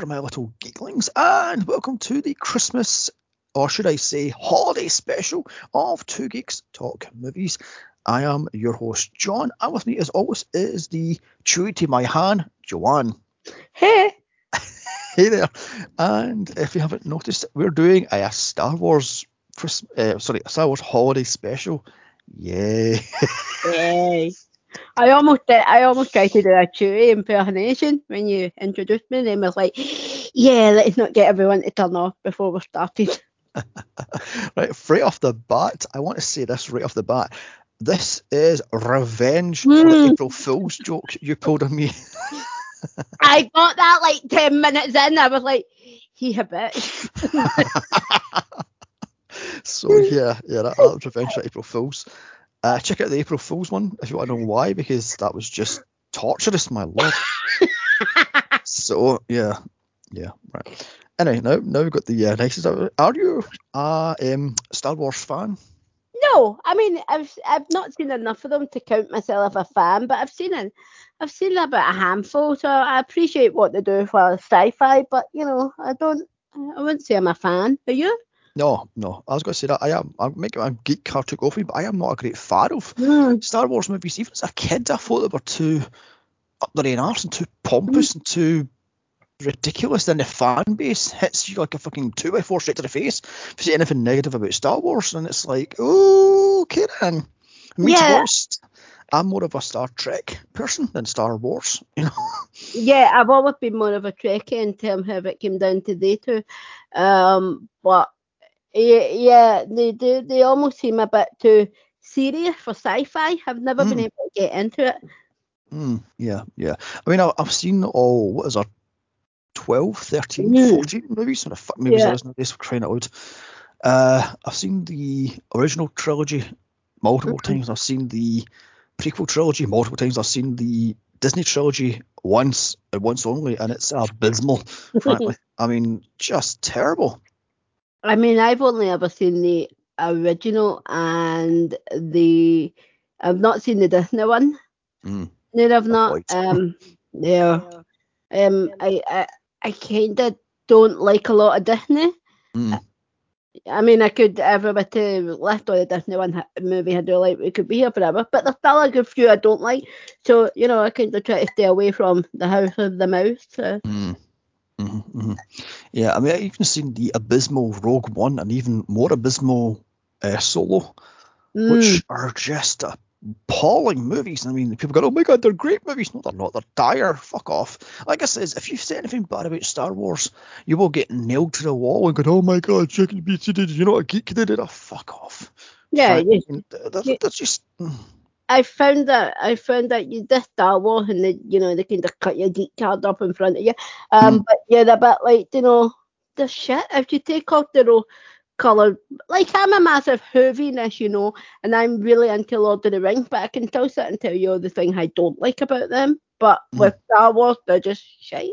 there, my little geeklings, and welcome to the Christmas, or should I say, holiday special of Two Geeks Talk Movies. I am your host, John, and with me, as always, is the Chewie to my hand, Joanne. Hey. hey there. And if you haven't noticed, we're doing a Star Wars, uh, sorry, a Star Wars holiday special. Yay. Yay. I almost did, I almost tried to do a Chewie impersonation when you introduced me. And I was like, yeah, let's not get everyone to turn off before we started. right, right off the bat, I want to say this right off the bat. This is revenge mm. for the hmm. April Fool's joke you pulled on me. I got that like 10 minutes in. I was like, he a bitch. so, yeah, yeah, that, that was revenge for April Fool's. Uh, check out the April Fool's one if you want to know why, because that was just torturous, my lord. so yeah, yeah, right. Anyway, now now we've got the uh, nicest. Are you a um, Star Wars fan? No, I mean I've I've not seen enough of them to count myself a fan, but I've seen it. I've seen about a handful, so I appreciate what they do for sci-fi, but you know I don't. I wouldn't say I'm a fan. Are you? No, no. I was going to say that I am. I'm making a geek card took off me, but I am not a great fan of mm. Star Wars movies. Even as a kid, I thought they were too up their own arse and too pompous mm. and too ridiculous. Then the fan base hits you like a fucking two by four straight to the face if you see anything negative about Star Wars, and it's like, oh, okay then. Me yeah. Worst. I'm more of a Star Trek person than Star Wars, you know. Yeah, I've always been more of a Trekkie in terms of it came down to they two. Um, but yeah, yeah, they do. They almost seem a bit too serious for sci-fi. I've never mm. been hmm. able to get into it. Mm, yeah, yeah. I mean, I, have seen all, what is there, 12, 13, mm. 14 movies? Or fuck movies yeah. there is for crying out loud. Uh, I've seen the original trilogy multiple mm-hmm. times. I've seen the prequel trilogy multiple times. I've seen the Disney trilogy once and once only, and it's abysmal, frankly. I mean, just terrible. I mean, I've only ever seen the original and the. I've not seen the Disney one. Mm. No, I've not. Um, yeah. Um, I, I, I kind of don't like a lot of Disney. Mm. I mean, I could everybody left on the Disney one movie I do like. We could be here forever, but there's still a good few I don't like. So you know, I kind of try to stay away from the House of the Mouse. So. Mm. Mm-hmm. Yeah, I mean, I've even seen the abysmal Rogue One and even more abysmal uh, Solo, mm. which are just appalling movies. I mean, people go, "Oh my god, they're great movies." No, they're not. They're dire. Fuck off. Like I says, if you say anything bad about Star Wars, you will get nailed to the wall and go, "Oh my god, Jacob Beatty did. you know what a geek did it?" Oh, fuck off. Yeah, yeah. That's, that's just. Mm. I found that I found that you Star Wars and they you know they kind of cut your geek card up in front of you. Um, mm. but you're a bit like you know the shit if you take off the raw colour. Like I'm a massive Whoviness, you know, and I'm really into Lord of the Rings, but I can still sit and tell you the thing I don't like about them. But mm. with Star Wars, they're just shite.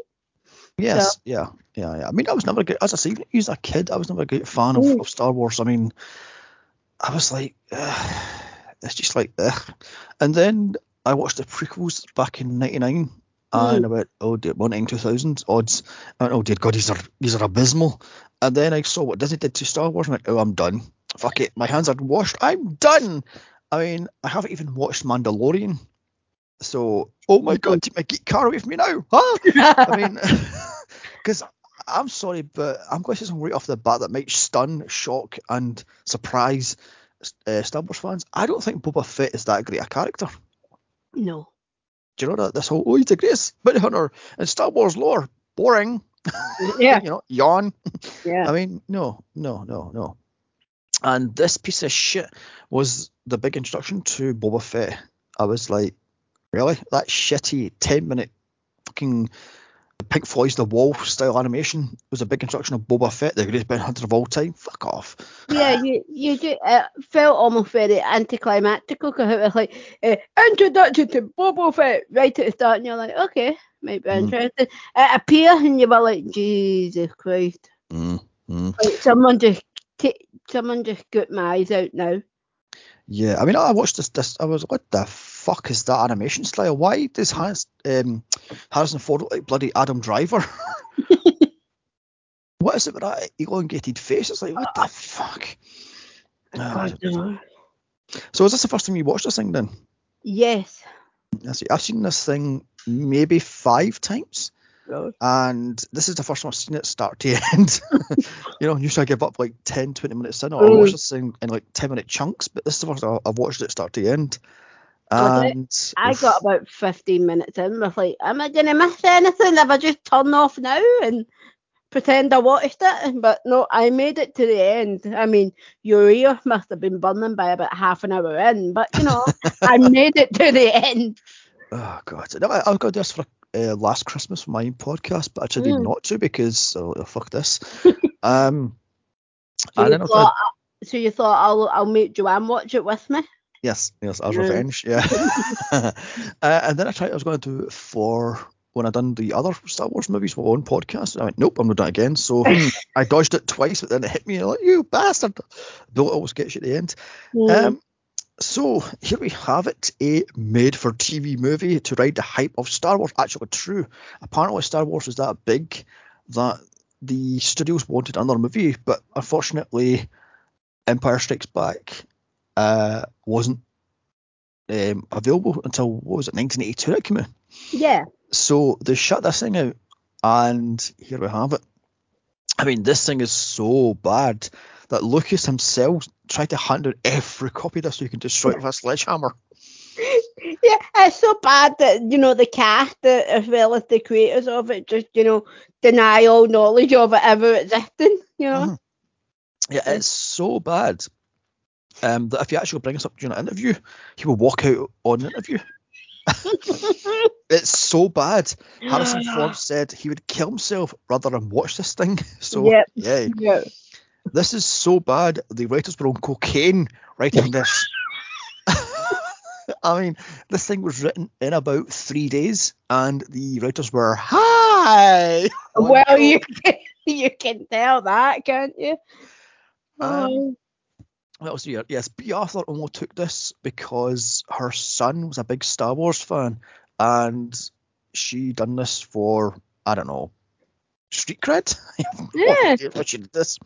Yes, so. yeah, yeah, yeah. I mean, I was never a good, as I say, as a kid, I was never a great fan of, mm. of Star Wars. I mean, I was like. Uh, it's just like, ugh. And then I watched the prequels back in '99, mm. and I went, oh dear, one in 2000 odds. I went, oh dear God, these are these are abysmal. And then I saw what Disney did to Star Wars, and I went, oh, I'm done. Fuck it, my hands are washed. I'm done. I mean, I haven't even watched Mandalorian. So, oh my God, take my geek car away from me now. Huh? I mean, because I'm sorry, but I'm going to say something right off the bat that might stun, shock, and surprise uh, Star Wars fans, I don't think Boba Fett is that great a character. No. Do you know that this whole oh he's a great bounty hunter in Star Wars lore boring. Yeah. you know, yawn. Yeah. I mean, no, no, no, no. And this piece of shit was the big introduction to Boba Fett. I was like, really? That shitty ten minute fucking Pink Floyd's The Wall style animation was a big introduction of Boba Fett, the greatest bounty hunter of all time. Fuck off. Yeah, you you do, it felt almost very anticlimactic because it was like uh, introduction to Boba Fett right at the start, and you're like, okay, might be mm. interesting. It appeared, and you were like, Jesus Christ. Mm. Mm. Like someone just someone just got my eyes out now. Yeah, I mean, I watched this. This I was like, what the fuck is that animation style? Why does Harris, um, Harrison Ford look like bloody Adam Driver? what is it with that elongated face? It's like, what the fuck? Oh, so is this the first time you watched this thing then? Yes. I've seen this thing maybe five times. And this is the first time I've seen it start to end. you know, usually I give up like 10, 20 minutes in, or mm. I watch this thing in like 10 minute chunks, but this is the first time I've watched it start to end. And I got about 15 minutes in with like, am I going to miss anything if I just turn off now and pretend I watched it? But no, I made it to the end. I mean, your ear must have been burning by about half an hour in, but you know, I made it to the end. Oh god, no, I, I've got this for uh, last Christmas for my podcast, but I tried mm. not to because oh, oh fuck this. um, so, you thought, so you thought I'll I'll make Joanne watch it with me? Yes, yes, as revenge, yeah. uh, and then I tried. I was going to do it for when I'd done the other Star Wars movies for one podcast. I went, nope, I'm not doing it again. So I dodged it twice, but then it hit me like, you bastard. Don't always get you at the end. Mm. Um, so here we have it, a made-for-TV movie to ride the hype of Star Wars. Actually, true. Apparently, Star Wars was that big that the studios wanted another movie, but unfortunately, Empire Strikes Back uh, wasn't um, available until what was it, 1982? It came out. Yeah. So they shut this thing out, and here we have it. I mean, this thing is so bad that Lucas himself tried to hunt down every copy of this so he can destroy it with a sledgehammer. Yeah, it's so bad that you know the cast as well as the creators of it just you know deny all knowledge of it ever existing. You know. mm Yeah, it's so bad um, that if you actually bring us up during an interview, he will walk out on the interview. it's so bad. Harrison Ford said he would kill himself rather than watch this thing. So yep. yeah. Yep. This is so bad. The writers were on cocaine writing this. I mean, this thing was written in about three days, and the writers were high. Well, you can, you can tell that, can't you? Um, what else here? Yes, Bea Arthur only took this because her son was a big Star Wars fan, and she done this for I don't know street cred. Yeah. what she did this.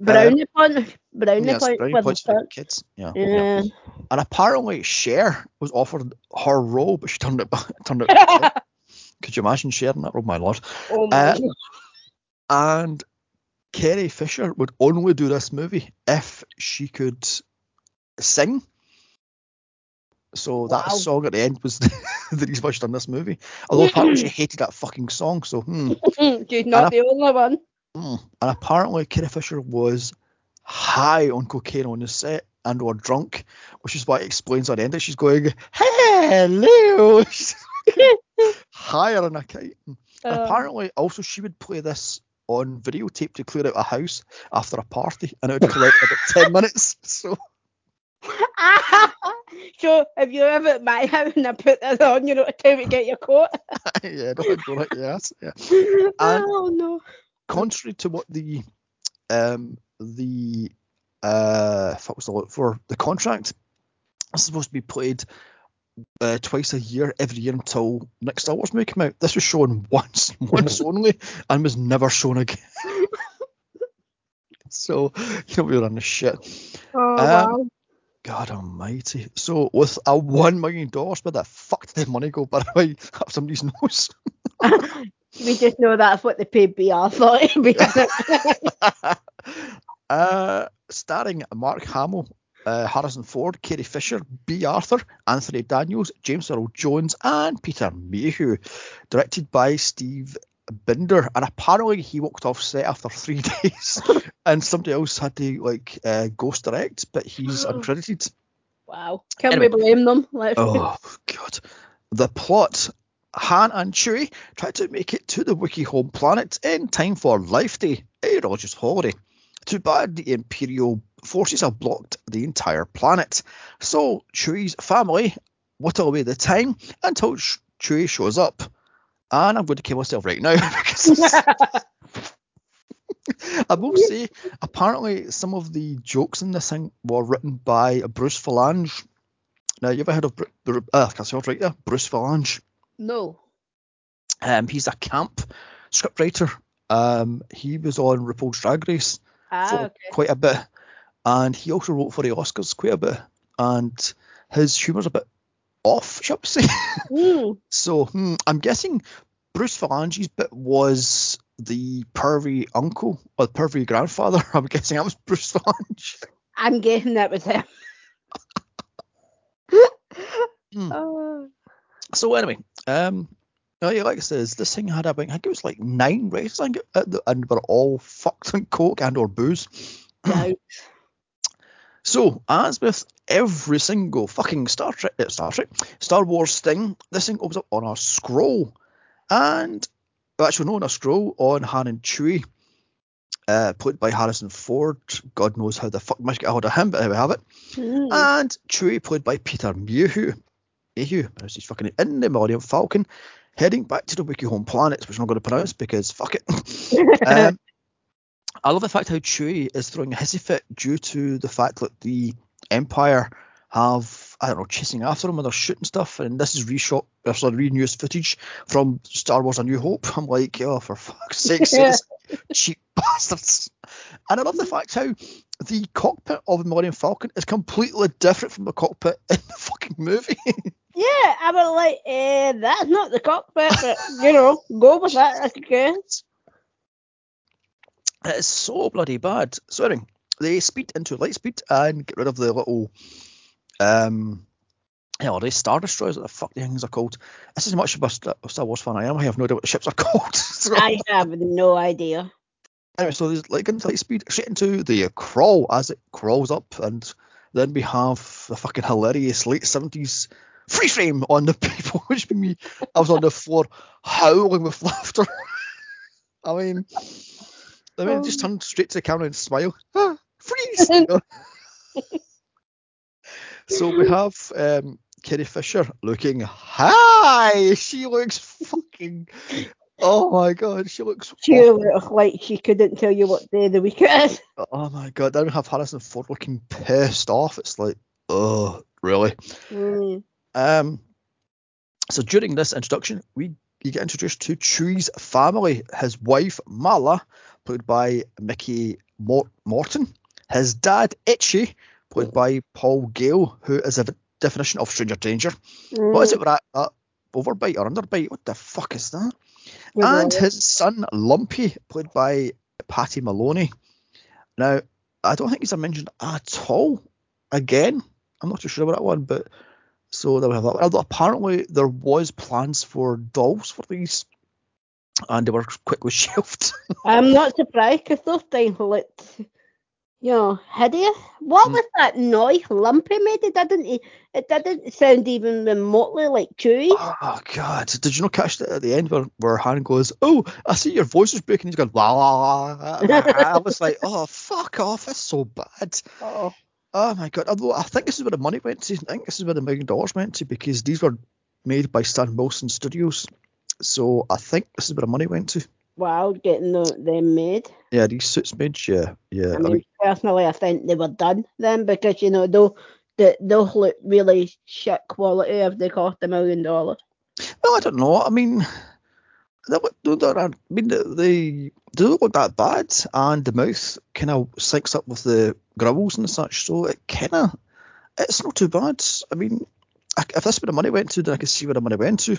Brownie uh, point, brownie yes, point brownie points for kids. Yeah, yeah. yeah. And apparently Cher was offered her role, but she turned it turned it. Could you imagine sharing that role, my lord? Oh my uh, and Carrie Fisher would only do this movie if she could sing. So wow. that song at the end was the reason why she done this movie. Although apparently she hated that fucking song, so hmm. Not and the only one. Hmm. And apparently Carrie Fisher was high on cocaine on the set and or drunk, which is why it explains at the end that she's going, Hello higher than a kite. Uh, apparently also she would play this on videotape to clear out a house after a party, and it would collect about ten minutes. So. so have you ever at my house and I put this on, you know, to time to get your coat? yeah, don't go like yes, yeah. And oh no. Contrary to what the um the uh what was the look for the contract, it's supposed to be played uh, twice a year, every year until next Star Wars movie came out. This was shown once, once only, and was never shown again. so you know we were on the shit. Oh um, wow. God Almighty! So with a one million dollars, where the fuck did the money go? By the way, up somebody's nose. we just know that's what the paid BR thought. uh, starring Mark Hamill uh, Harrison Ford, Carrie Fisher, B. Arthur, Anthony Daniels, James Earl Jones, and Peter Mayhew. Directed by Steve Binder, and apparently he walked off set after three days, and somebody else had to like uh, ghost direct, but he's uncredited. Wow, can anyway, we blame them? oh god, the plot. Han and Chewie try to make it to the Wookiee home planet in time for Life Day, a religious holiday. Too bad the Imperial forces have blocked the entire planet. So Chewie's family whittle away the time until Chewie shows up. And I'm going to kill myself right now because I will say, apparently, some of the jokes in this thing were written by Bruce Vilanch. Now, you ever heard of Br- uh, say right there, Bruce Vilanch? No. Um, he's a camp scriptwriter. Um, he was on RuPaul's Drag Race ah, for okay. quite a bit, and he also wrote for the Oscars quite a bit. And his humour's a bit off, shall we say? So hmm, I'm guessing Bruce Vilanch's bit was the pervy uncle or the pervy grandfather. I'm guessing that was Bruce Vilanch. I'm guessing that was him. Hmm. Oh. So anyway, um, oh yeah, like I says, this thing had I think it was like nine races, I think, and were all fucked on coke and or booze. So, as with every single fucking Star Trek, uh, Star Trek, Star Wars thing, this thing opens up on a scroll, and actually no, on a scroll on Han and Chewie, uh, played by Harrison Ford. God knows how the fuck much get a hold of him, but here we have it. Mm. And Chewie, played by Peter Mayhew, Mayhew, as he's fucking in the Millennium Falcon, heading back to the Wookiee Home planets, which I'm not going to pronounce because fuck it. um, I love the fact how Chewie is throwing a hissy fit due to the fact that the Empire have, I don't know, chasing after him when they're shooting stuff, and this is reshot, or sorry, reused footage from Star Wars A New Hope. I'm like, oh, for fuck's sake, cheap bastards. And I love the fact how the cockpit of the Millennium Falcon is completely different from the cockpit in the fucking movie. Yeah, I was like, eh, that's not the cockpit, but you know, go with that, I guess. It is so bloody bad. So anyway, they speed into light speed and get rid of the little um hell, are they Star Destroyers, what the fuck the things are called. This is much of a Star Wars fan I am. I have no idea what the ships are called. so, I have no idea. Anyway, so there's like into light speed, straight into the crawl as it crawls up, and then we have the fucking hilarious late seventies free frame on the people, which made me I was on the floor howling with laughter. I mean I mean, just turn straight to the camera and smile. Ah, freeze! so we have um, Carrie Fisher looking hi. She looks fucking. Oh my god, she looks. She looks like she couldn't tell you what day of the week it is. Oh my god, then we have Harrison Ford looking pissed off. It's like, oh, really? Mm. Um. So during this introduction, we you get introduced to Chewie's family. His wife Malla, played by Mickey Mort- Morton. His dad Itchy, played by Paul Gale, who is a definition of stranger danger. Mm. What is it with that, that overbite or underbite? What the fuck is that? and his son Lumpy, played by Patty Maloney. Now, I don't think he's mentioned at all. Again, I'm not too sure about that one, but so there we have that. Although apparently there was plans for dolls for these, and they were quickly shelved. I'm not surprised because those things looked, you know, hideous. What Mm. was that noise Lumpy made? It didn't. It didn't sound even remotely like Chewie. oh god! Did you not catch that at the end where, where Han goes, "Oh, I see your voice is breaking." He's going, "La la la." la." I was like, "Oh, fuck off! That's so bad." Oh. Oh my god! Although I think this is where the money went to. I think this is where the million dollars went to because these were made by Stan Winston Studios. So I think this is where the money went to. Wow, getting the, them made. Yeah, these suits made. Yeah, yeah. I I mean, mean, personally, I think they were done then because you know they'll they, they'll look really shit quality if they cost a million dollars. well, I don't know. I mean, they, they, don't- I mean, they, they they don't look that bad, and the mouth kind of syncs up with the growls and such. So it kind of, it's not too bad. I mean, I, if that's where the money went to, then I can see where the money went to.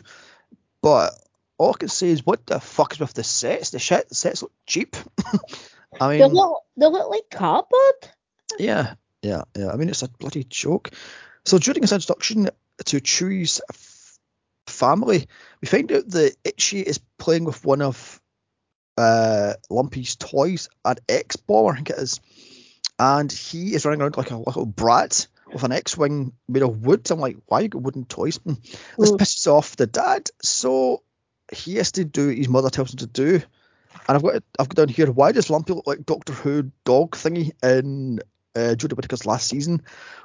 But all I can say is, what the fuck is with the sets? The shit, the sets look cheap. I They mean, look they look like cardboard. Yeah, yeah, yeah. I mean, it's a bloody joke. So during his introduction to Chewie's f- family, we find out that Itchy is playing with one of uh, Lumpy's toys, an X-bomber, I think it is, and he is running around like a little brat with an X-wing made of wood. I'm like, why you got wooden toys? Hmm. This Mm. pisses off the dad, so he has to do what his mother tells him to do. And I've got I've got down here. Why does Lumpy look like Doctor Who dog thingy in uh, Jodie Whittaker's last season?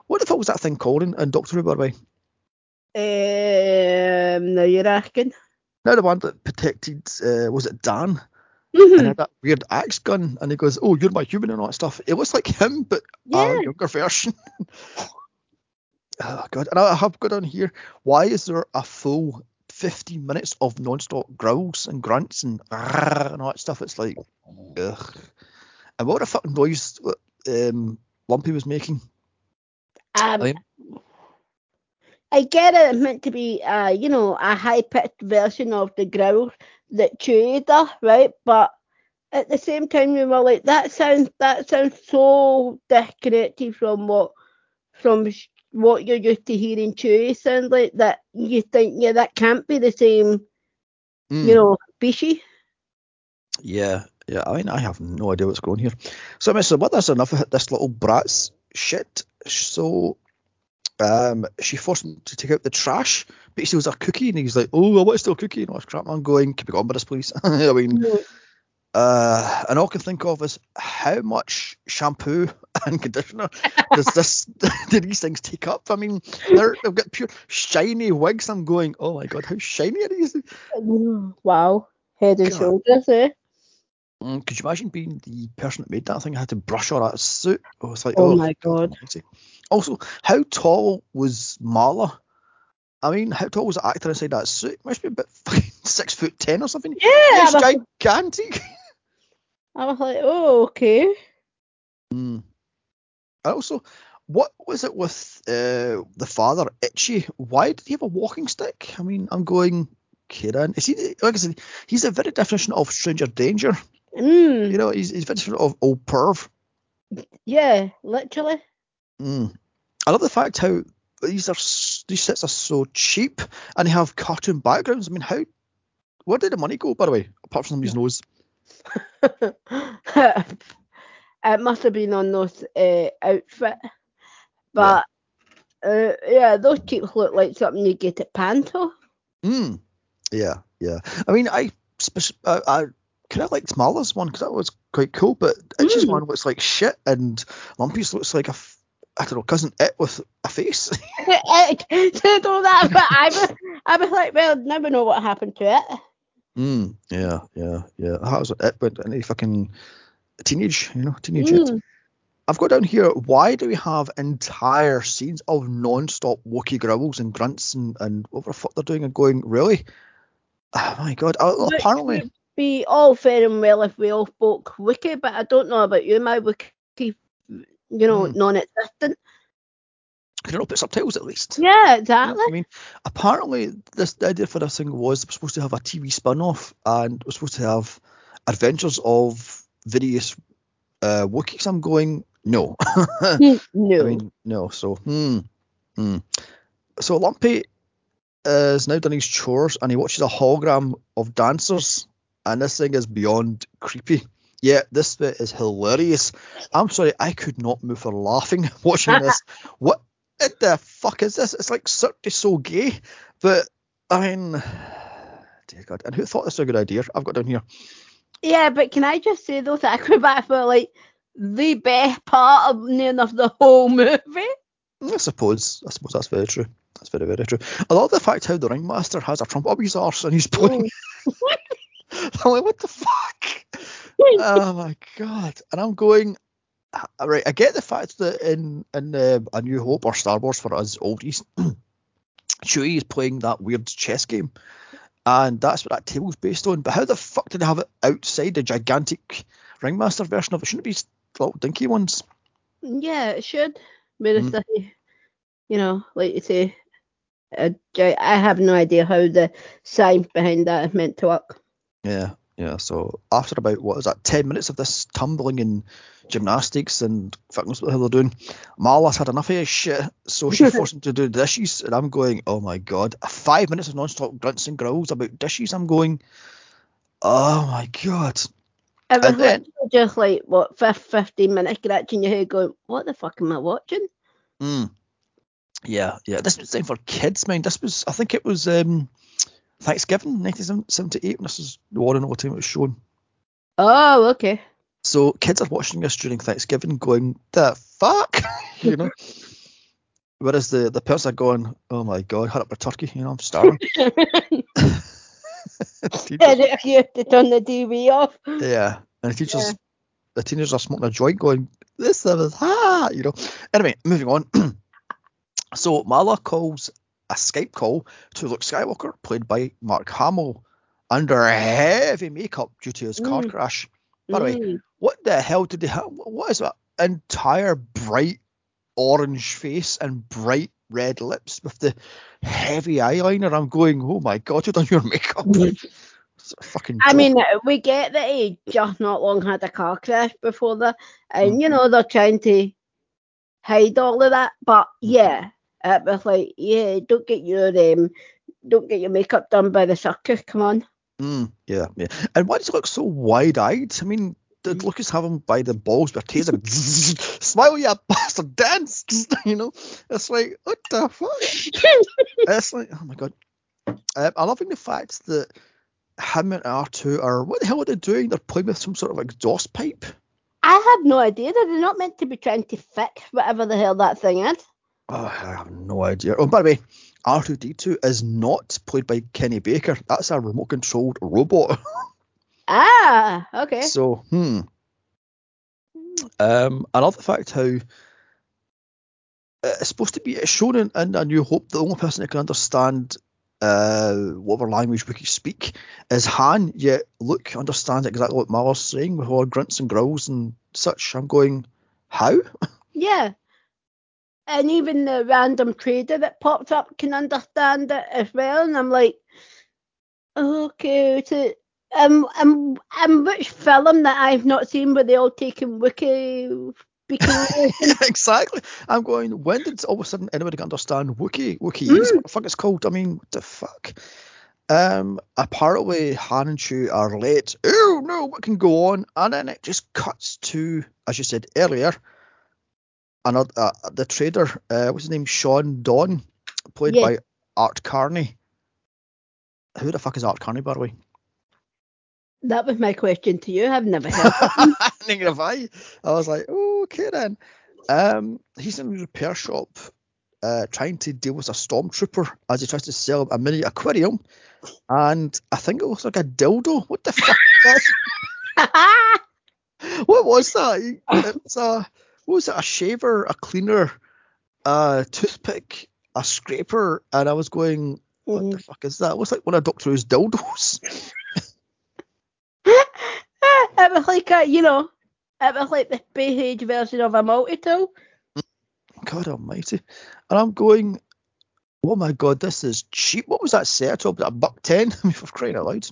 What the fuck was that thing called in, in Doctor Who, by the way? Um, now you're asking. Now the one that protected uh, was it Dan? Mhm. And had that weird axe gun, and he goes, "Oh, you're my human and all that stuff." It looks like him, but Yeah. a younger version. Oh God, and I have got on here. Why is there a full 15 minutes of non-stop growls and grunts and and all that stuff? It's like, ugh. And what a fucking noise um, Lumpy was making. Um, I, I get it. Meant to be, uh, you know, a high-pitched version of the growls that Chewie does, right? But at the same time, we were like, that sounds that sounds so disconnected from what from what you're used to hearing Chewie sound like. That you think, yeah, that can't be the same, mm. you know, species. Yeah, yeah. I mean, I have no idea what's going here. So, I mean, so what? That's enough of this little brat's shit. So, um, she forced him to take out the trash, but he steals a cookie, and he's like, "Oh, I want to steal a cookie." And I was crap, man, going, "Keep it going, with this, please." I mean. Uh, and all I can think of is how much shampoo and conditioner does this do these things take up? I mean, they're, they've got pure shiny wigs. I'm going, oh my god, how shiny are these? Wow, head and god. shoulders, eh? Mm, could you imagine being the person that made that thing? I had to brush all that suit. Oh, it's like, oh, oh my god. god. Also, how tall was Malla? I mean, how tall was the actor inside that suit? Must be about six foot ten or something. Yeah, it's gigantic. I was like, oh, okay. Mm. Also, what was it with uh, the father, Itchy? Why did he have a walking stick? I mean, I'm going, Kieran. Is he, like I said, he's a very definition of stranger danger. Mm. You know, he's, he's very definition of old perv. Yeah, literally. Mm. I love the fact how these are these sets are so cheap and they have cartoon backgrounds. I mean, how where did the money go, by the way, apart from his nose? it must have been on those uh, outfit. But yeah. Uh, yeah, those cheeks look like something you get at Panto. Mm. Yeah, yeah. I mean, I I, I kind of liked Malla's one because that was quite cool, but Itchy's mm. one looks like shit, and Lumpy's looks like a I don't know, cousin it with a face. I do that, but I was, I was like, well, never know what happened to it. Mm, yeah, yeah, yeah. That was it. But any fucking teenage, you know, teenage. Mm. I've got down here. Why do we have entire scenes of non-stop Wookiee growls and grunts and, and whatever the fuck they're doing and going? Really? Oh my god! Apparently, be all fair and well if we all spoke Wookiee, but I don't know about you. My Wookiee, you know, mm. non-existent I put subtitles at least? Yeah, exactly. I mean, apparently, this the idea for this thing was supposed to have a TV spin off and was supposed to have adventures of various uh, Wookiees. I'm going, no. no. I mean, no. So, hmm. hmm. So, Lumpy is now done his chores and he watches a hologram of dancers, and this thing is beyond creepy. Yeah, this bit is hilarious. I'm sorry, I could not move for laughing watching this. what the fuck is this? It's like Cirque du Soleil, gay. but I mean, dear God, and who thought this was a good idea? I've got down here. Yeah, but can I just say though those acrobats were like the best part of near of the whole movie? Mm, I suppose. I suppose that's very true. That's very, very true. I love the fact how the ringmaster has a trumpet up his arse and he's oh. playing. I'm like, what the fuck? Oh my god! And I'm going, right, I get the fact that in in uh, A New Hope or Star Wars for us oldies, Chewie is playing that weird chess game, and that's what that table's based on. But how the fuck did they have it outside the gigantic Ringmaster version of it? Shouldn't it be little dinky ones? Yeah, it should. But mm. it's you know, like you say, I, I have no idea how the science behind that is meant to work. Yeah, yeah. So after about what is that, ten minutes of this tumbling and gymnastics and fuck knows what the hell they're doing. Malla's had enough of his shit, so she forced him to do dishes, and I'm going, oh my god, five minutes of non-stop grunts and growls about dishes. I'm going, oh my god. It was then, just like what 15 minutes scratching your head, going, what the fuck am I watching? Mm, yeah, yeah. This was time for kids, man. This was, I think it was um, Thanksgiving, 1978. This is the one and what time it was shown. Oh, okay. So kids are watching this during Thanksgiving, going, "The fuck," you know. Whereas the the parents are going, "Oh my god, hurry up a turkey," you know, I'm starving. yeah, you have to turn the TV off. Yeah, and the teachers, yeah. the teenagers are smoking a joint, going, "This is ah," you know. Anyway, moving on. So Malla calls a Skype call to Luke Skywalker, played by Mark Hamill, under heavy makeup due to his car mm. crash. By the mm. way, what the hell did they have? What is that entire bright orange face and bright red lips with the heavy eyeliner? I'm going, oh my god, you've done your makeup. fucking. I mean, we get that he just not long had a car crash before that, and mm-hmm. you know they're trying to hide all of that. But yeah, was like, yeah, don't get your um, don't get your makeup done by the circus. Come on. Mm, yeah, yeah. And why does it look so wide-eyed? I mean, did. Lucas have him by the balls with a taser? Smile, you bastard, dance! you know, it's like what the fuck? it's like, oh my god. Um, I loving the fact that him and R2 are what the hell are they doing? They're playing with some sort of exhaust pipe. I have no idea. They're not meant to be trying to fix whatever the hell that thing is. Oh, I have no idea. Oh, by the way, R2D2 is not played by Kenny Baker. That's a remote controlled robot. ah, okay. So, hmm. Um, another fact how it's supposed to be shown in, in A New Hope. The only person that can understand uh, whatever language we can speak is Han, yet Luke understands exactly what Malla's saying with all grunts and growls and such. I'm going, how? Yeah. And even the random trader that pops up can understand it as well. And I'm like, okay, so um, um, um, which film that I've not seen where they all taking Wookiee exactly. I'm going, when did all of a sudden anybody understand Wookiee? Wookiee mm. is what the fuck it's called. I mean, what the fuck? Um, apparently Han and Chewie are late. Oh no, what can go on? And then it just cuts to, as you said earlier, another uh, the trader. Uh, what's his name? Saun Dann, played yeah. by Art Carney. Who the fuck is Art Carney, by the way? That was my question to you. I've never heard of him. Neither have I. I was like, oh, okay then. Um, he's in a repair shop uh, trying to deal with a stormtrooper as he tries to sell a mini aquarium. And I think it looks like a dildo. What the fuck what was that? It's a, what was it? A shaver, a cleaner, a toothpick, a scraper. And I was going, what the mm. fuck is that? It looks like one of Doctor Who's dildos. it was like a, you know, it was like the beige version of a multi-tool. God almighty. And I'm going, oh my god, this is cheap. What was that set setup? A buck ten? I mean, for crying out loud.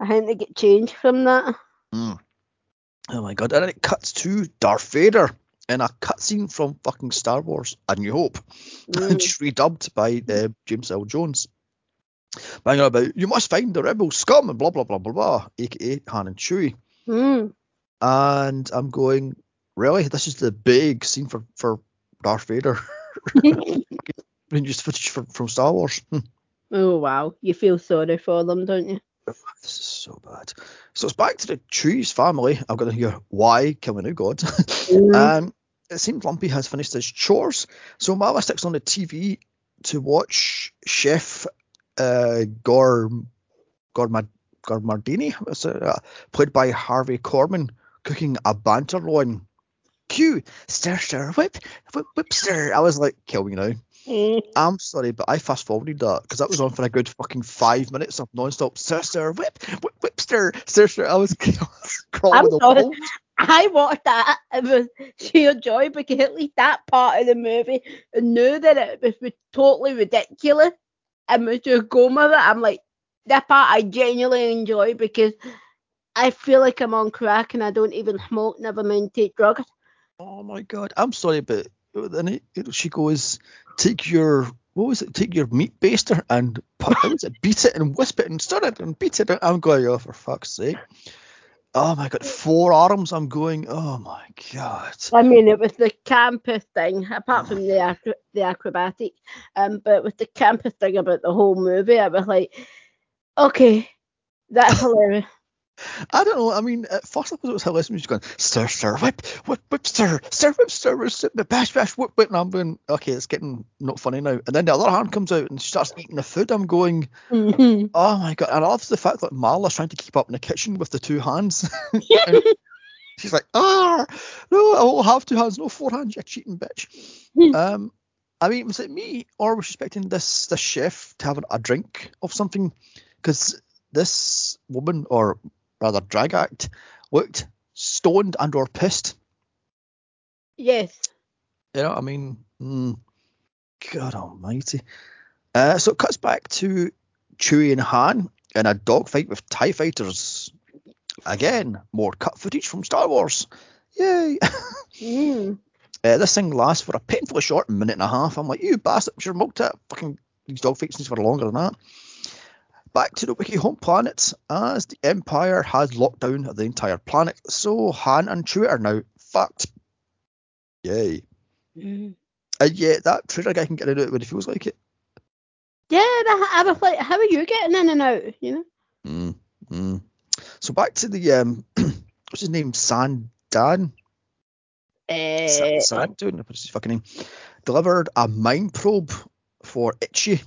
I think they get change from that. Mm. Oh my god. And it cuts to Darth Vader in a cutscene from fucking Star Wars A New Hope. Mm. just redubbed by uh, James Earl Jones banging about, you must find the rebel scum and blah, blah, blah, blah, blah, aka Han and Chewie. Mm. And I'm going, really? This is the big scene for, for Darth Vader. just footage from, from Star Wars. Oh, wow. You feel sorry for them, don't you? This is so bad. So it's back to the Trees family. I'm going to hear why, kill me now, God. Mm. um, it seems Lumpy has finished his chores. So Malla sticks on the TV to watch Chef uh, Gor Gor, Gor Mardini, uh, played by Harvey Korman, cooking a banter banterloin. Q, stir, stir, whip, whip, whip, stir. I was like, kill me now. Mm. I'm sorry, but I fast forwarded that because that was on for a good fucking five minutes of non-stop stir, whip, whip, whip, stir, stir, stir. I was, crawling I'm the sorry. I watched that it was sheer joy because at least that part of the movie I knew that it was totally ridiculous and Mr. Gomez, I'm like, that part I genuinely enjoy because I feel like I'm on crack and I don't even smoke, never mind take drugs. Oh my god, I'm sorry, but then it, it, she goes, take your what was it? Take your meat baster and put, it, beat it and wisp it and stir it and beat it. I'm going, oh for fuck's sake. Oh my god, four arms. I'm going. Oh my god. I mean, it was the campus thing, apart from the acro- the acrobatic, um, but with the campus thing about the whole movie, I was like, okay, that's hilarious. I don't know. I mean, at first I thought it was hilarious. She's going, stir, stir, whip, whip, whip, stir, stir, whip, stir, whip, stir, bash, bash, whip, whip. And I'm going, okay, it's getting not funny now. And then the other hand comes out and she starts eating the food. I'm going, mm-hmm. oh my god. And I love the fact that Malla's trying to keep up in the kitchen with the two hands. she's like, ah, no, I will have two hands, no four hands, you cheating bitch. um, I mean, was it me or was expecting this this chef to have a drink of something? Because this woman, or rather drag act, looked stoned and or pissed. Yes. You know, what I mean, mm, God Almighty. Uh, so it cuts back to Chewie and Han in a dogfight with Tie fighters. Again, more cut footage from Star Wars. Yay! mm. uh, this thing lasts for a painfully short minute and a half. I'm like, you bastard, should have milked it. Fucking these dogfights need for longer than that. Back to the Wookiee home planet, as the Empire has locked down the entire planet, so Han and Chewie are now fucked. Yay. Mm. And yet that trailer guy can get in it when he feels like it. Yeah, I was like, how are you getting in and out? You know. Mm, mm. So back to the um, what's his name? Saun Dann. Uh, Saun Dann, what's his fucking name? Delivered a mind probe for Itchy,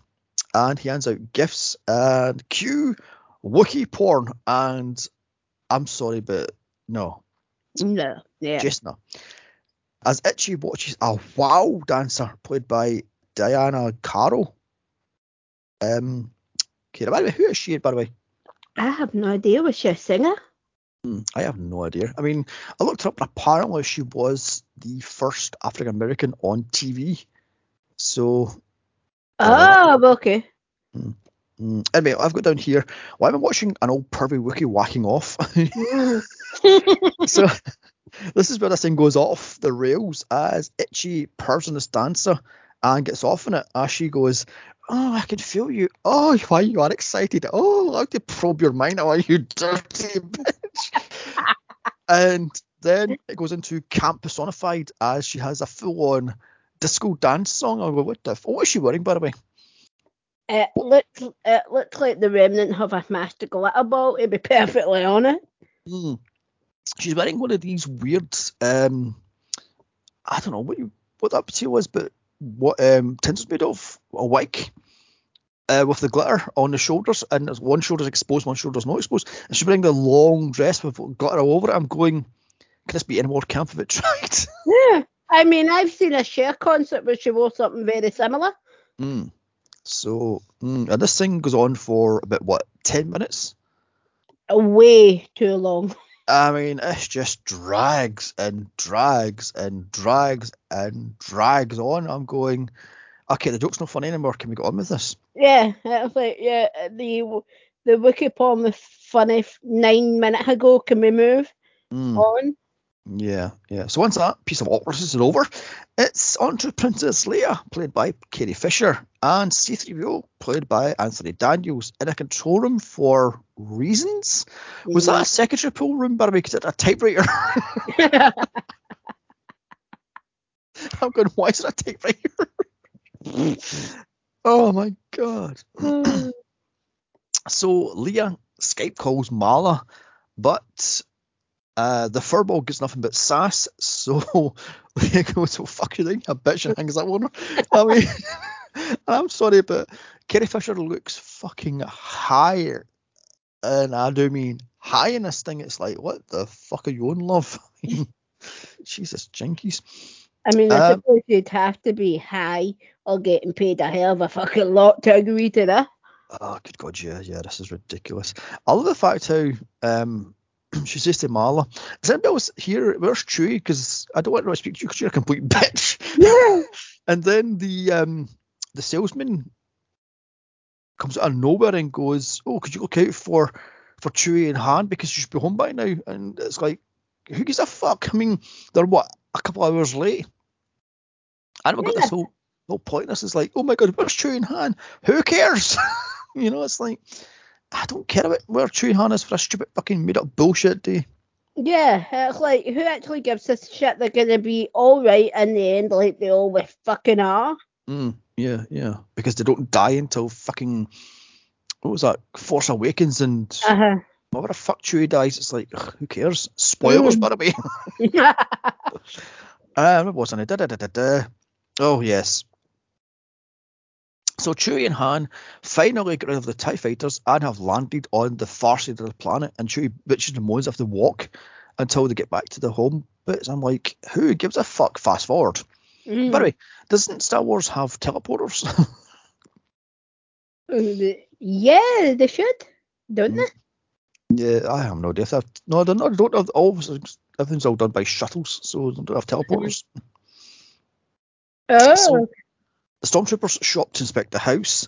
and he hands out gifts and cue Wookie porn. And I'm sorry, but no. No, yeah. Just no. As Itchy watches a wow dancer played by Diahann Carroll um, Kira, by the way, who is she, by the way? I have no idea. Was she a singer? Hmm, I have no idea. I mean, I looked her up, and apparently she was the first African American on TV. So. Oh, okay. Hmm. Hmm. Anyway, I've got down here. Why am I watching an old pervy wookie whacking off? so this is where this thing goes off the rails as Itchy purrs on this dancer and gets off on it as she goes, Oh, I can feel you. Oh, why you are excited. Oh, I like to probe your mind. Oh, you dirty bitch. and then it goes into Camp Personified as she has a full on disco dance song. I go, what the f- what is she wearing, by the way? It looks it looks like the remnant of a master glitter ball, to be perfectly honest. Mm. She's wearing one of these weird um I don't know what you what that material was, but what um, tinsel's made of, a wig. Uh, with the glitter on the shoulders, and one shoulder's exposed, one shoulder's not exposed. And she's wearing the long dress with glitter all over it. I'm going, can this be any more camp if it tried? Yeah, I mean, I've seen a Cher concert where she wore something very similar. Mm. So, mm, and this thing goes on for about what, 10 minutes? Way too long. I mean, it just drags and drags and drags and drags on. I'm going, okay, the joke's not funny anymore. Can we go on with this? Yeah, it's like, yeah, the the wiki poem was funny nine minutes ago. Can we move mm. on? Yeah, yeah. So once that piece of awkwardness is over, it's on to Princess Leia, played by Carrie Fisher, and C3PO, played by Anthony Daniels, in a control room for reasons. Was that a secretary pool room, by the way? Because it's a typewriter. I'm going, why is it a typewriter? oh my god. so Leia Skype calls Malla, but uh, the furball gets nothing but sass, so Leia goes, "Well, fuck you, then, a bitch," and hangs up on her. I mean, I'm sorry, but Carrie Fisher looks fucking higher, and I do mean high in this thing. It's like, what the fuck are you on, love? Jesus, jinkies. I mean, I um, suppose you'd have to be high or getting paid a hell of a fucking lot to agree to that. Oh, good God, yeah, yeah, this is ridiculous. I love the fact how um, she says to Malla, "Is anybody else here? Where's Chewie? Because I don't want to speak to you because you're a complete bitch." Yeah. and then the um the salesman comes out of nowhere and goes, "Oh, could you look out for for Chewie and Han because you should be home by now?" And it's like, who gives a fuck? I mean, they're what a couple of hours late. I never yeah. got this whole whole point. This is like, oh my god, where's Chewie and Han? Who cares? you know, it's like I don't care about Han is for a stupid fucking made up bullshit day. Yeah, it's like who actually gives a shit they're gonna be all right in the end, like they always fucking are. Mm, yeah, yeah, because they don't die until fucking what was that? Force Awakens and uh-huh. whatever the fuck Chewie dies. It's like ugh, who cares? Spoilers, mm. by the way. uh, what was it? Da, da, da, da, da. Oh yes, so Chewie and Han finally get rid of the TIE fighters and have landed on the far side of the planet, and Chewie bitches and moans have to walk until they get back to the home bits. I'm like, who gives a fuck? Fast forward. Mm. By the way, doesn't Star Wars have teleporters? yeah, they should, don't mm. they? Yeah, I have no idea. Have, no, they're not. Don't have all. Everything's all done by shuttles, so they don't have teleporters. Oh. So, the stormtroopers show up to inspect the house,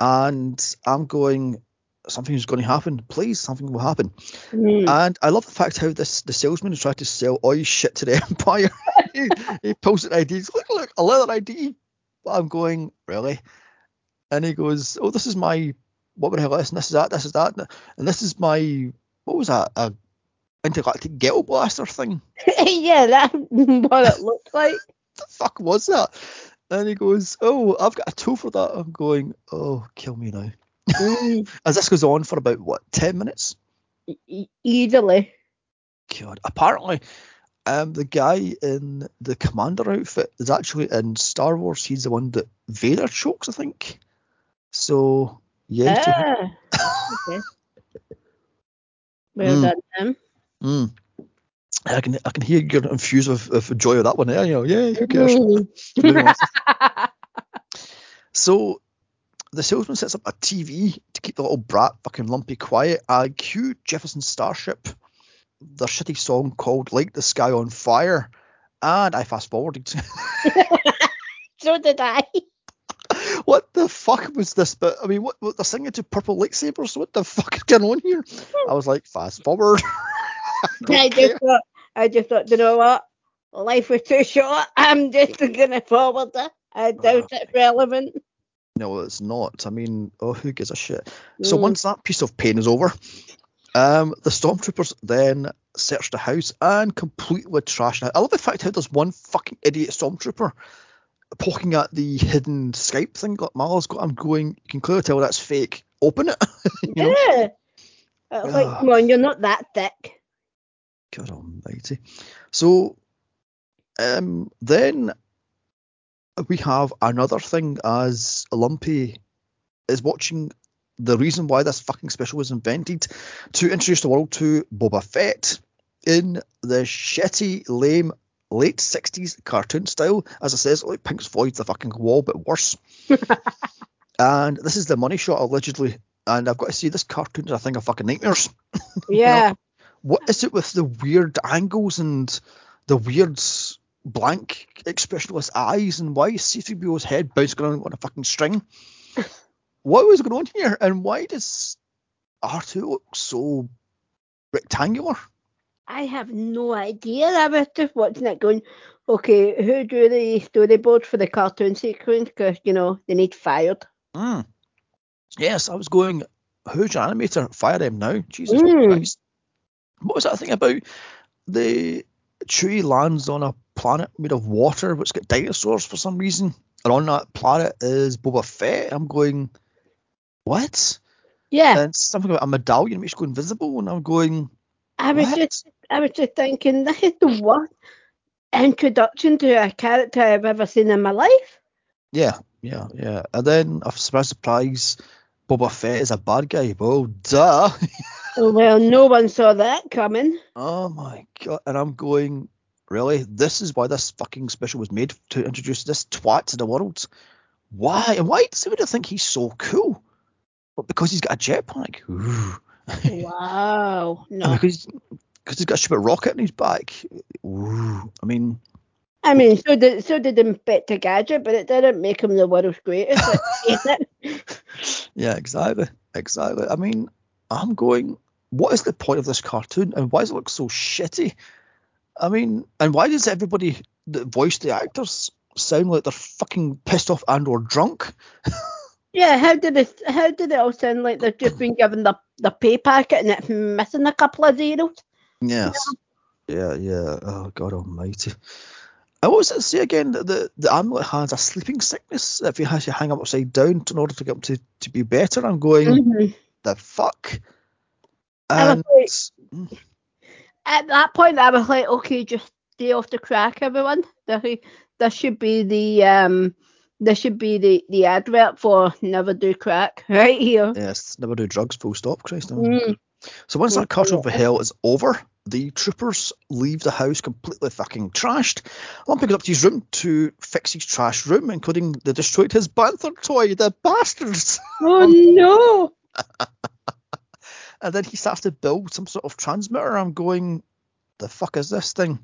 and I'm going, something's going to happen. Please, something will happen. Mm. And I love the fact how this the salesman is trying to sell all his shit to the Empire. he, he pulls out IDs. Look, look, a leather ID. But I'm going, really? And he goes, oh, this is my, what the hell is this? This is that, this is that. And this is my, what was that? A intergalactic ghetto blaster thing? yeah, that's what it looked like. the fuck was that? And he goes, oh, I've got a tool for that. I'm going, oh, kill me now. Mm. As this goes on for about what ten minutes? E- easily. God, apparently, um, the guy in the commander outfit is actually in Star Wars. He's the one that Vader chokes, I think. So yeah. Ah, okay. Well mm. done, him. Mm. I can I can hear your infused with, of joy of that one there. You know, yeah, who cares? So the salesman sets up a TV to keep the little brat fucking lumpy quiet. I cue Jefferson Starship, their shitty song called "Light the Sky on Fire," and I fast forwarded. so did I. What the fuck was this? But I mean, what, what they're singing to Purple Lightsabers? What the fuck is going on here? Hmm. I was like, fast forward. I, I just thought, I just thought, you know what? Life was too short. I'm just gonna forward it. I doubt uh, it's relevant. No, it's not. I mean, oh, who gives a shit? Mm. So once that piece of pain is over, um, the stormtroopers then search the house and completely trash it. I love the fact how there's one fucking idiot stormtrooper poking at the hidden Skype thing that Malla's got. I'm going, you can clearly tell that's fake. Open it. yeah. Uh, like, come on, you're not that thick. God almighty. So, um, then we have another thing as Lumpy is watching the reason why this fucking special was invented to introduce the world to Boba Fett in the shitty, lame late 60s cartoon style. As I says, like Pink's Floyd the fucking wall, but worse. and this is the money shot allegedly. And I've got to see this cartoon is a thing of fucking nightmares. Yeah. you know? What is it with the weird angles and the weird blank expressionless eyes and why is C3PO's head bouncing around on a fucking string? what was going on here? And why does R2 look so rectangular? I have no idea. I was just watching it going, okay, who drew the storyboard for the cartoon sequence? Because, you know, they need fired. Mm. Yes, I was going, who's your animator? Fire them now. Jesus mm. Christ. What was that thing about the tree lands on a planet made of water, which got dinosaurs for some reason. And on that planet is Boba Fett. I'm going, what? Yeah. And something about a medallion makes you go invisible, and I'm going. I was what? just, I was just thinking, this is the worst introduction to a character I've ever seen in my life. Yeah, yeah, yeah. And then, surprise, surprise, Boba Fett is a bad guy. Well, duh. well, no one saw that coming. Oh my god! And I'm going, Really? This is why this fucking special was made to introduce this twat to the world. Why? And why does everybody think he's so cool? But because he's got a jetpack. wow. No. because, because he's got a stupid rocket in his back. Ooh. I mean. I mean, so did so did Inspector Gadget, but it didn't make him the world's greatest. yeah, exactly, exactly. I mean, I'm going. What is the point of this cartoon, and why does it look so shitty? I mean, and why does everybody that voice the actors sound like they're fucking pissed off and or drunk? yeah, how did it how did it all sound like they've just been given the the pay packet and it's missing a couple of zeros? Yes. Yeah, yeah. Oh God Almighty. And what was it say again? The, the the amulet has a sleeping sickness if you has to hang upside down in order to get to, to be better. I'm going mm-hmm. the fuck. And, at that point, I was like, okay, just stay off the crack, everyone. This, this should be the um, this should be the the advert for never do crack right here. Yes, never do drugs. Full stop, Christ. Mm. So once that culture of hell is over, the troopers leave the house completely fucking trashed. Lumpy goes up to his room to fix his trash room, including the destroyed his panther toy, the bastards. Oh no! and then he starts to build some sort of transmitter. I'm going, the fuck is this thing?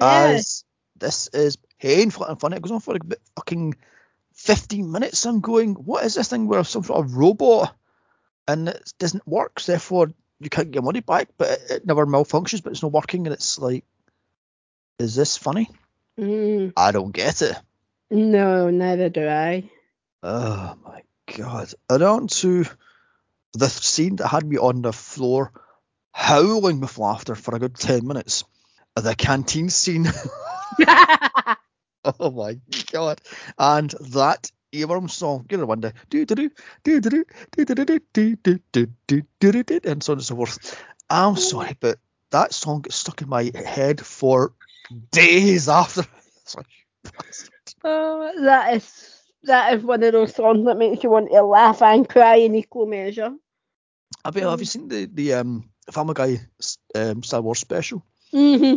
As this is painful and funny. It goes on for like fucking 15 minutes. I'm going, what is this thing where some sort of robot and it doesn't work, therefore you can't get money back, but it, it never malfunctions, but it's not working, and it's like, is this funny? Mm. I don't get it. No, neither do I. Oh my god. And on to the scene that had me on the floor howling with laughter for a good 10 minutes. The canteen scene. oh my god. And that earworm song, get it one day, do do do do do do do do do do do do do do and so on and so forth. I'm sorry, but that song gets stuck in my head for days after. oh, that is that is one of those songs that makes you want to laugh and cry in equal measure. Have you, have you seen the the um Family Guy um, Star Wars special? Mm-hmm.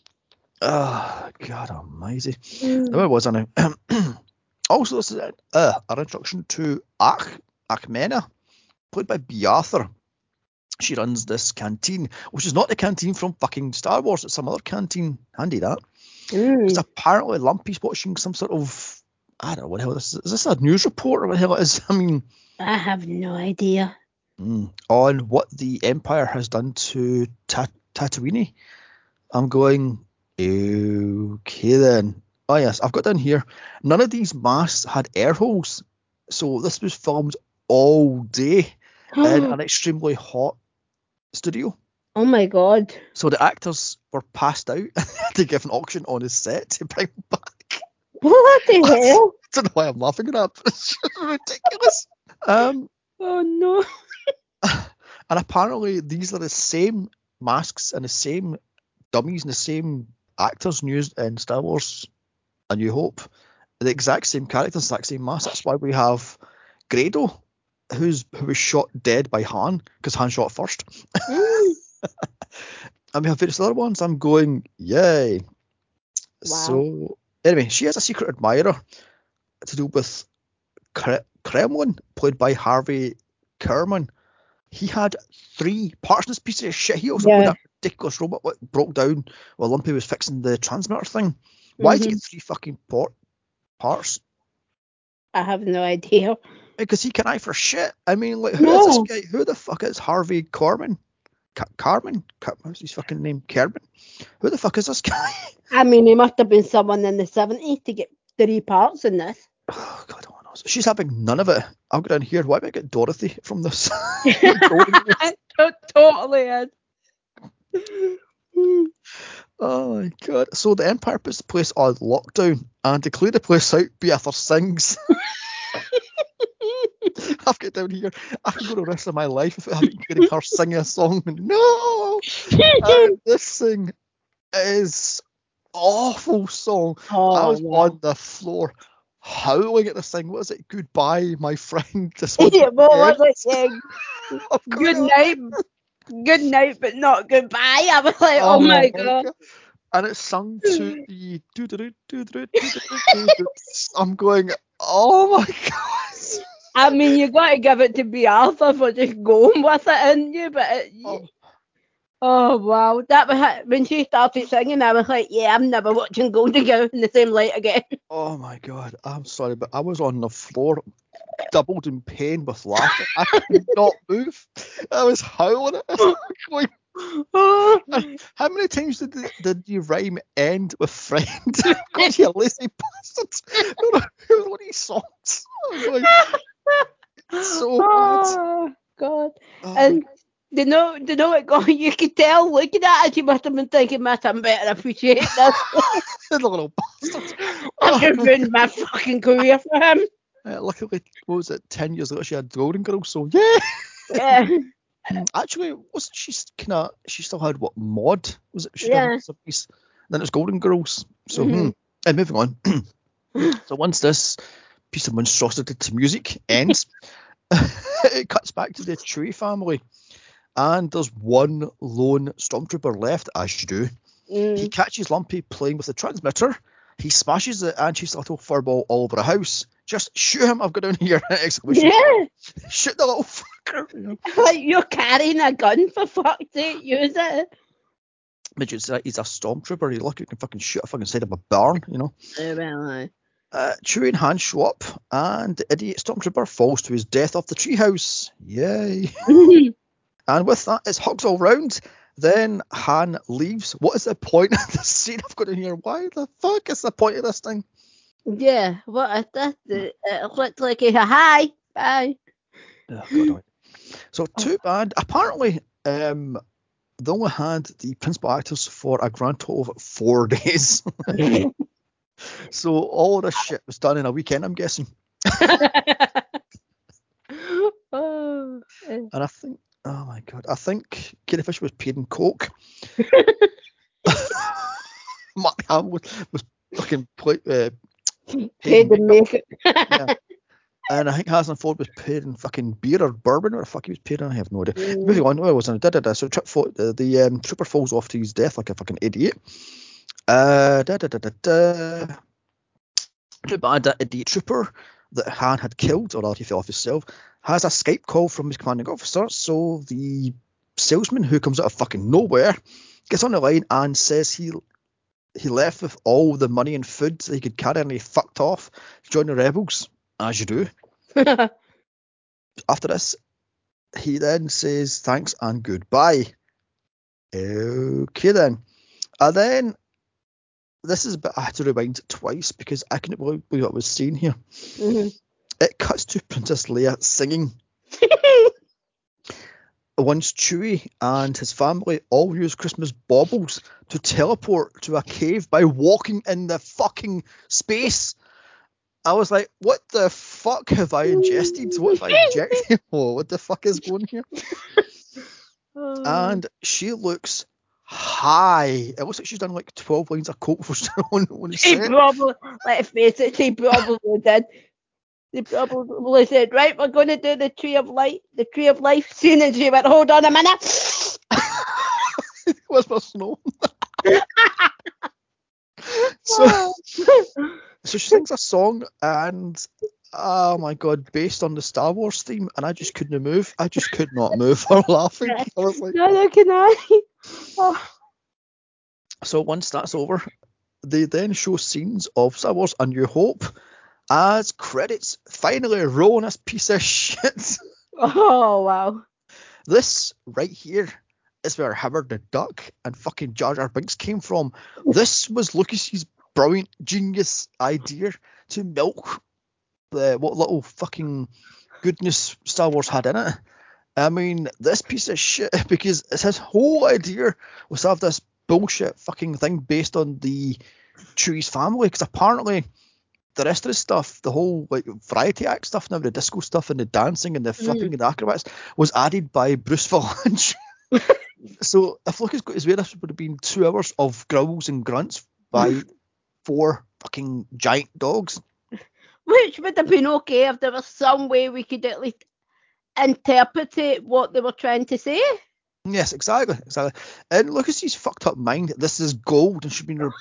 Oh, God almighty. Mm. There was an also this is uh, our introduction to Ach Ackmena, played by Bea She runs this canteen, which is not the canteen from fucking Star Wars. It's some other canteen. Handy that. Mm. It's apparently Lumpy's watching some sort of I don't know what the hell this is. Is this a news report or what the hell it is? I mean, I have no idea. Mm, on what the Empire has done to Ta- Tatooine. I'm going, Okay then. Oh yes, I've got down here. None of these masks had air holes, so this was filmed all day in an extremely hot studio. Oh my god. So the actors were passed out to give an auction on his set to bring them back. What the hell? I don't know why I'm laughing at that. It's ridiculous. Um, oh no. and apparently these are the same masks and the same dummies and the same actors used in Star Wars A New Hope. The exact same characters, exact same mask. That's why we have Greedo, who's who was shot dead by Han because Han shot first. and we have various other ones. I'm going, yay. Wow. So anyway, she has a secret admirer to do with Kre- Krelman, played by Harvey Korman. He had three parts in this piece of shit. He also yeah. Ridiculous robot what broke down while Lumpy was fixing the transmitter thing. Why mm-hmm. did he get three fucking port parts? I have no idea. Because he can eye for shit. I mean, like, who no. is this guy? Who the fuck is Harvey Korman? Ca- Carmen? Car- what's his fucking name? Kerman? Who the fuck is this guy? I mean, he must have been someone in the 70s to get three parts in this. Oh, God, oh, no. She's having none of it. I'll go down here. Why did I get Dorothy from this? totally is. oh my god. So the Empire puts the place on lockdown and to clear the place out, Arthur sings. I've got down here. I can go the rest of my life if I haven't hearing her sing a song. No! and this thing is awful song. Oh, I was yeah. on the floor howling at this thing. What is it? Goodbye, my friend. This yeah, what was it? Good night, good night, but not goodbye. I was like, oh, oh my god. god. And it's sung to the. I'm going, oh my god. I mean, you got to give it to Bea Arthur for just going with it, in you? But it, oh. Oh. wow, that was when she started singing. I was like, yeah, I'm never watching Golden Girl in the same light again. Oh my god, I'm sorry, but I was on the floor doubled in pain with laughter. I could not move. I was howling at it. Oh, how many times did the, did you rhyme end with friend? God, you lazy bastard. What are these songs. Oh, like, so oh, God. Oh. And you know, do know what God, you could tell looking at it, you must have been thinking, Matt, I'm better appreciate this. the little bastard. I've ruined my fucking career for him. Uh, luckily, what was it, 10 years later, she had Golden Girls, so yeah. Yeah. Actually, wasn't she kind of, she still had what, Maude? Was it? She Yeah. Piece. Then it's Golden Girls. So, Mhm. hmm. And moving on. so once this piece of monstrosity to music ends, it cuts back to the Tree family. And there's one lone stormtrooper left, as you do. He Mm. catches Lumpy playing with the transmitter. He smashes it and shoots a little fireball all over the house. Just shoot him! I've got down here! Exclamation! Yeah. Shoot the little fucker! Like you're carrying a gun for fuck's sake, use it. Midget's uh, he's a stormtrooper. He lucky he can fucking shoot a fucking side of a barn. You know. Oh, well, aye. Uh, Chewie and Han show up, and the idiot stormtrooper falls to his death off the treehouse. Yay! And with that, it's hugs all round. Then Han leaves. What is the point of this scene I've got in here? Why the fuck is the point of this thing? yeah, what is this? It it looked like a hi, bye. Oh, so too bad. Apparently, um, they only had the principal actors for a grand total of four days. so all of this shit was done in a weekend, I'm guessing. And I think, oh my god, I think Carrie Fisher was paid in coke. Mark Hamill was, was fucking play, uh, paid to make it. yeah. And I think Harrison Ford was paid in fucking beer or bourbon, or the fuck he was paid in. I have no idea. Mm. Moving on, where was I? Da, da, da. So trip fo- the, the um, trooper falls off to his death like a fucking idiot. Uh, da, da, da, da, da. Too bad that idiot trooper that Han had killed, or that he fell off himself, has a Skype call from his commanding officer. So the salesman, who comes out of fucking nowhere, gets on the line and says he he left with all the money and food that he could carry, and he fucked off to join the rebels, as you do. After this, he then says thanks and goodbye. Okay then. And then this is a bit I had to rewind it twice because I couldn't believe what I was seeing here. Mhm. It cuts to Princess Leia singing. Once Chewie and his family all use Christmas baubles to teleport to a cave by walking in the fucking space. I was like, what the fuck have I ingested? What have I injected? What the fuck is going here? And she looks high. It looks like she's done like 12 lines of coke for on, on She probably, let's face it, she probably did. They probably said, right, we're going to do the tree of life, the tree of life scene, and she went, hold on a minute. Where's my snow? so, so she sings a song and oh my god, based on the Star Wars theme, and I just couldn't move. I just could not move for laughing. I was like, no, oh. no, can I? Oh. so once that's over, they then show scenes of Star Wars: A New Hope as credits finally roll on this piece of shit. oh, wow. This right here is where Howard the Duck and fucking Jar Jar Binks came from. This was Lucas's brilliant genius idea to milk the what little fucking goodness Star Wars had in it. I mean, this piece of shit because it's his whole idea was to have this bullshit fucking thing based on the Chewie's family because apparently the rest of the stuff, the whole like variety act stuff now, the disco stuff and the dancing and the mm. flipping and the acrobats was added by Bruce Vilanch. so if Lucas got his way, this would have been two hours of growls and grunts by four fucking giant dogs. Which would have been okay if there was some way we could at least interpret what they were trying to say. Yes, exactly, exactly. And Lucas's fucked up mind. This is gold and should have been re-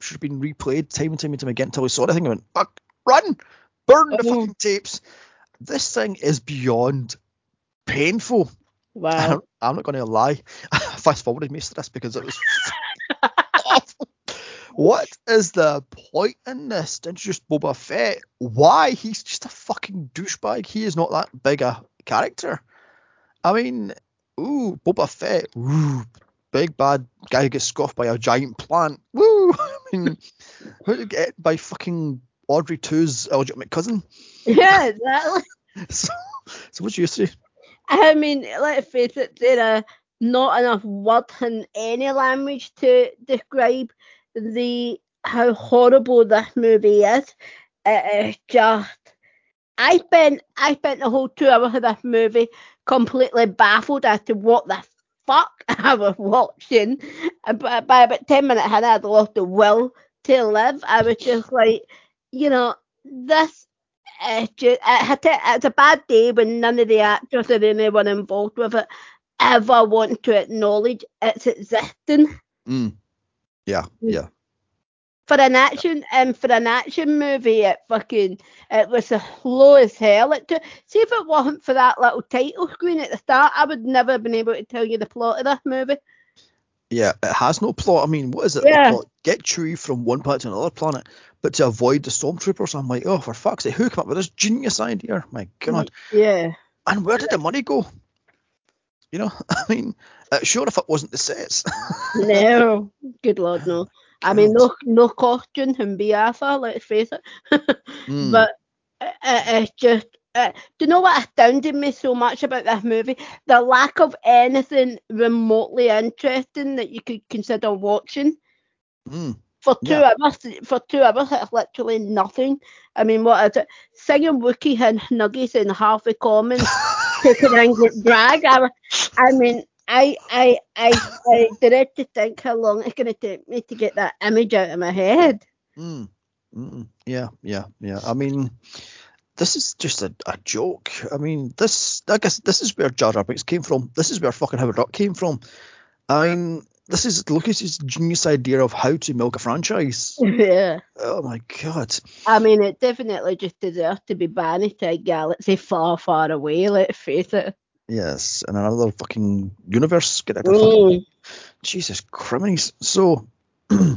should have been replayed time and time and time again until he saw it. I think I went, fuck, run, burn the Oh. fucking tapes. This thing is beyond painful. Wow. I'm not going to lie. Fast forwarded most of this because it was. What is the point in this introduce Boba Fett? Why? He's just a fucking douchebag. He is not that big a character. I mean, ooh, Boba Fett, ooh, big bad guy who gets scoffed by a giant plant. Woo! I mean, who to get by fucking Audrey 2's illegitimate cousin? yeah, exactly. So, so what's your say? I mean, let's face it, they're a not enough words in any language to describe the how horrible this movie is. It is just. I spent I spent the whole two hours of this movie completely baffled as to what the fuck I was watching. But by about ten minutes in, I had lost the will to live. I was just like, you know, this. Uh, just, it, it's a bad day when none of the actors or anyone involved with it ever want to acknowledge its existence. Mm. Yeah, yeah. For an action and um, for an action movie, it fucking it was slow as hell. It took, see if it wasn't for that little title screen at the start, I would never have been able to tell you the plot of this movie. Yeah, it has no plot. I mean, what is it? Yeah. Get Chewie from one planet to another planet, but to avoid the stormtroopers. I'm like, oh, for fuck's sake, who came up with this genius idea? My God. Yeah. And where did the money go? You know, I mean, uh, sure if it wasn't the sets. no, good lord, no. I mean, no, no costume and Biafra, let's face it. mm. But uh, uh, it's just, uh, do you know what astounded me so much about this movie? The lack of anything remotely interesting that you could consider watching. Mm. For two yeah. hours, for two hours, it's literally nothing. I mean, what is it? Singing Wookiee and Nuggies in Harvey Korman, taking English drag. I, I mean, I I I I dread to think how long it's going to take me to get that image out of my head. Mm. Mm. Yeah, yeah, yeah. I mean, this is just a, a joke. I mean, this I guess this is where Jar Jar Binks came from. This is where fucking Howard Duck came from. I mean, this is Lucas's genius idea of how to milk a franchise. Yeah. Oh my god. I mean, it definitely just deserves to be banished to a galaxy far, far away. Let's face it. Yes, and another fucking universe. Get out of mm. Jesus Christ. So, God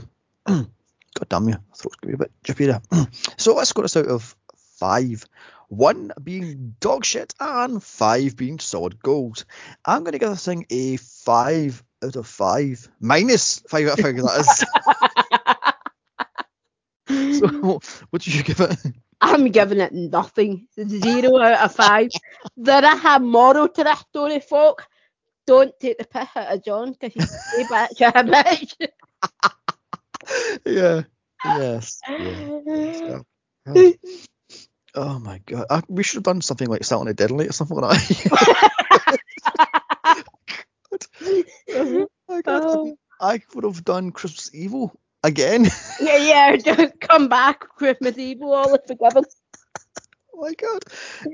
damn you, throat's gonna be a bit jippy there. so let's go this out of five. One being dog shit and five being solid gold. I'm going to give this thing a five out of five. Minus five out of five, that is. so, what did you give it? I'm giving it nothing. Zero out of five. there I have moral to this story, folk. Don't take the piss out of John because he's a bitch, a bitch. yeah. Yes. Yeah. Oh my god. I, we should have done something like Silent Deadly or something like that. oh, I would have done Christmas Evil again. yeah, yeah, don't come back, Christmas Evil, all is forgiven. oh my god.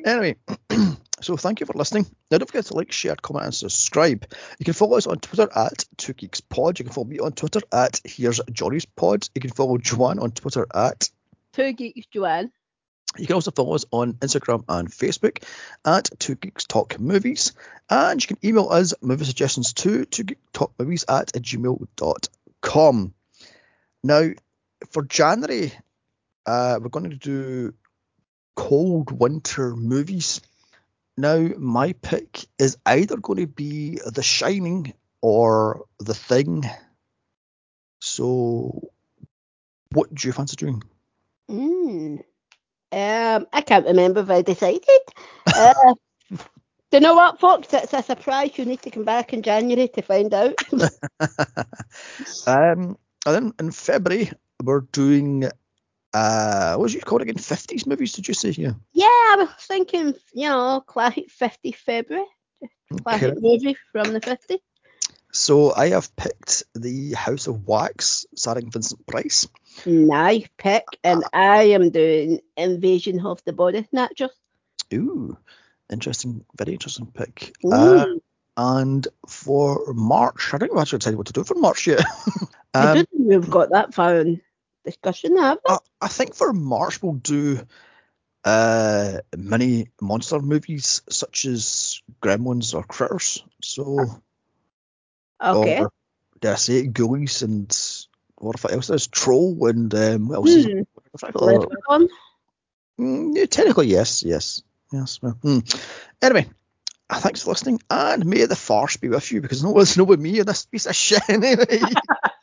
Anyway, so thank you for listening. Now don't forget to like, share, comment, and subscribe. You can follow us on Twitter at Two Geeks Pod. You can follow me on Twitter at Here's Johnny's Pod. You can follow Joanne on Twitter at Two Geeks Joanne. You can also follow us on Instagram and Facebook at Two Geeks Talk Movies. And you can email us movie suggestions to two geeks talk movies at gmail.com. Now, for January, uh, we're going to do cold winter movies. Now, my pick is either going to be The Shining or The Thing. So, what do you fancy doing? Mm. Um, I can't remember if I decided. Uh, do you know what, folks? It's a surprise. You need to come back in January to find out. um, and then in February, we're doing uh what was you called again? Fifties movies, did you say here? Yeah, I was thinking, you know, classic 50 February. Classic okay. movie from the 50s. So I have picked the House of Wax, starring Vincent Price. Nice pick, and I am doing Invasion of the Body Snatchers. Ooh, interesting, very interesting pick. Uh, and for March, I don't know actually you what to do for March yet. Um, we've got that far in discussion, have we? I, I think for March we'll do uh, mini monster movies such as Gremlins or Critters. So, okay. Or, dare I say it, Ghoulies and what if else there's Troll and um, what else? Hmm. Is, mm, yeah, technically, yes, yes, yes. Well, hmm. Anyway, thanks for listening, and may the farce be with you because no one's no with me in this piece of shit anyway.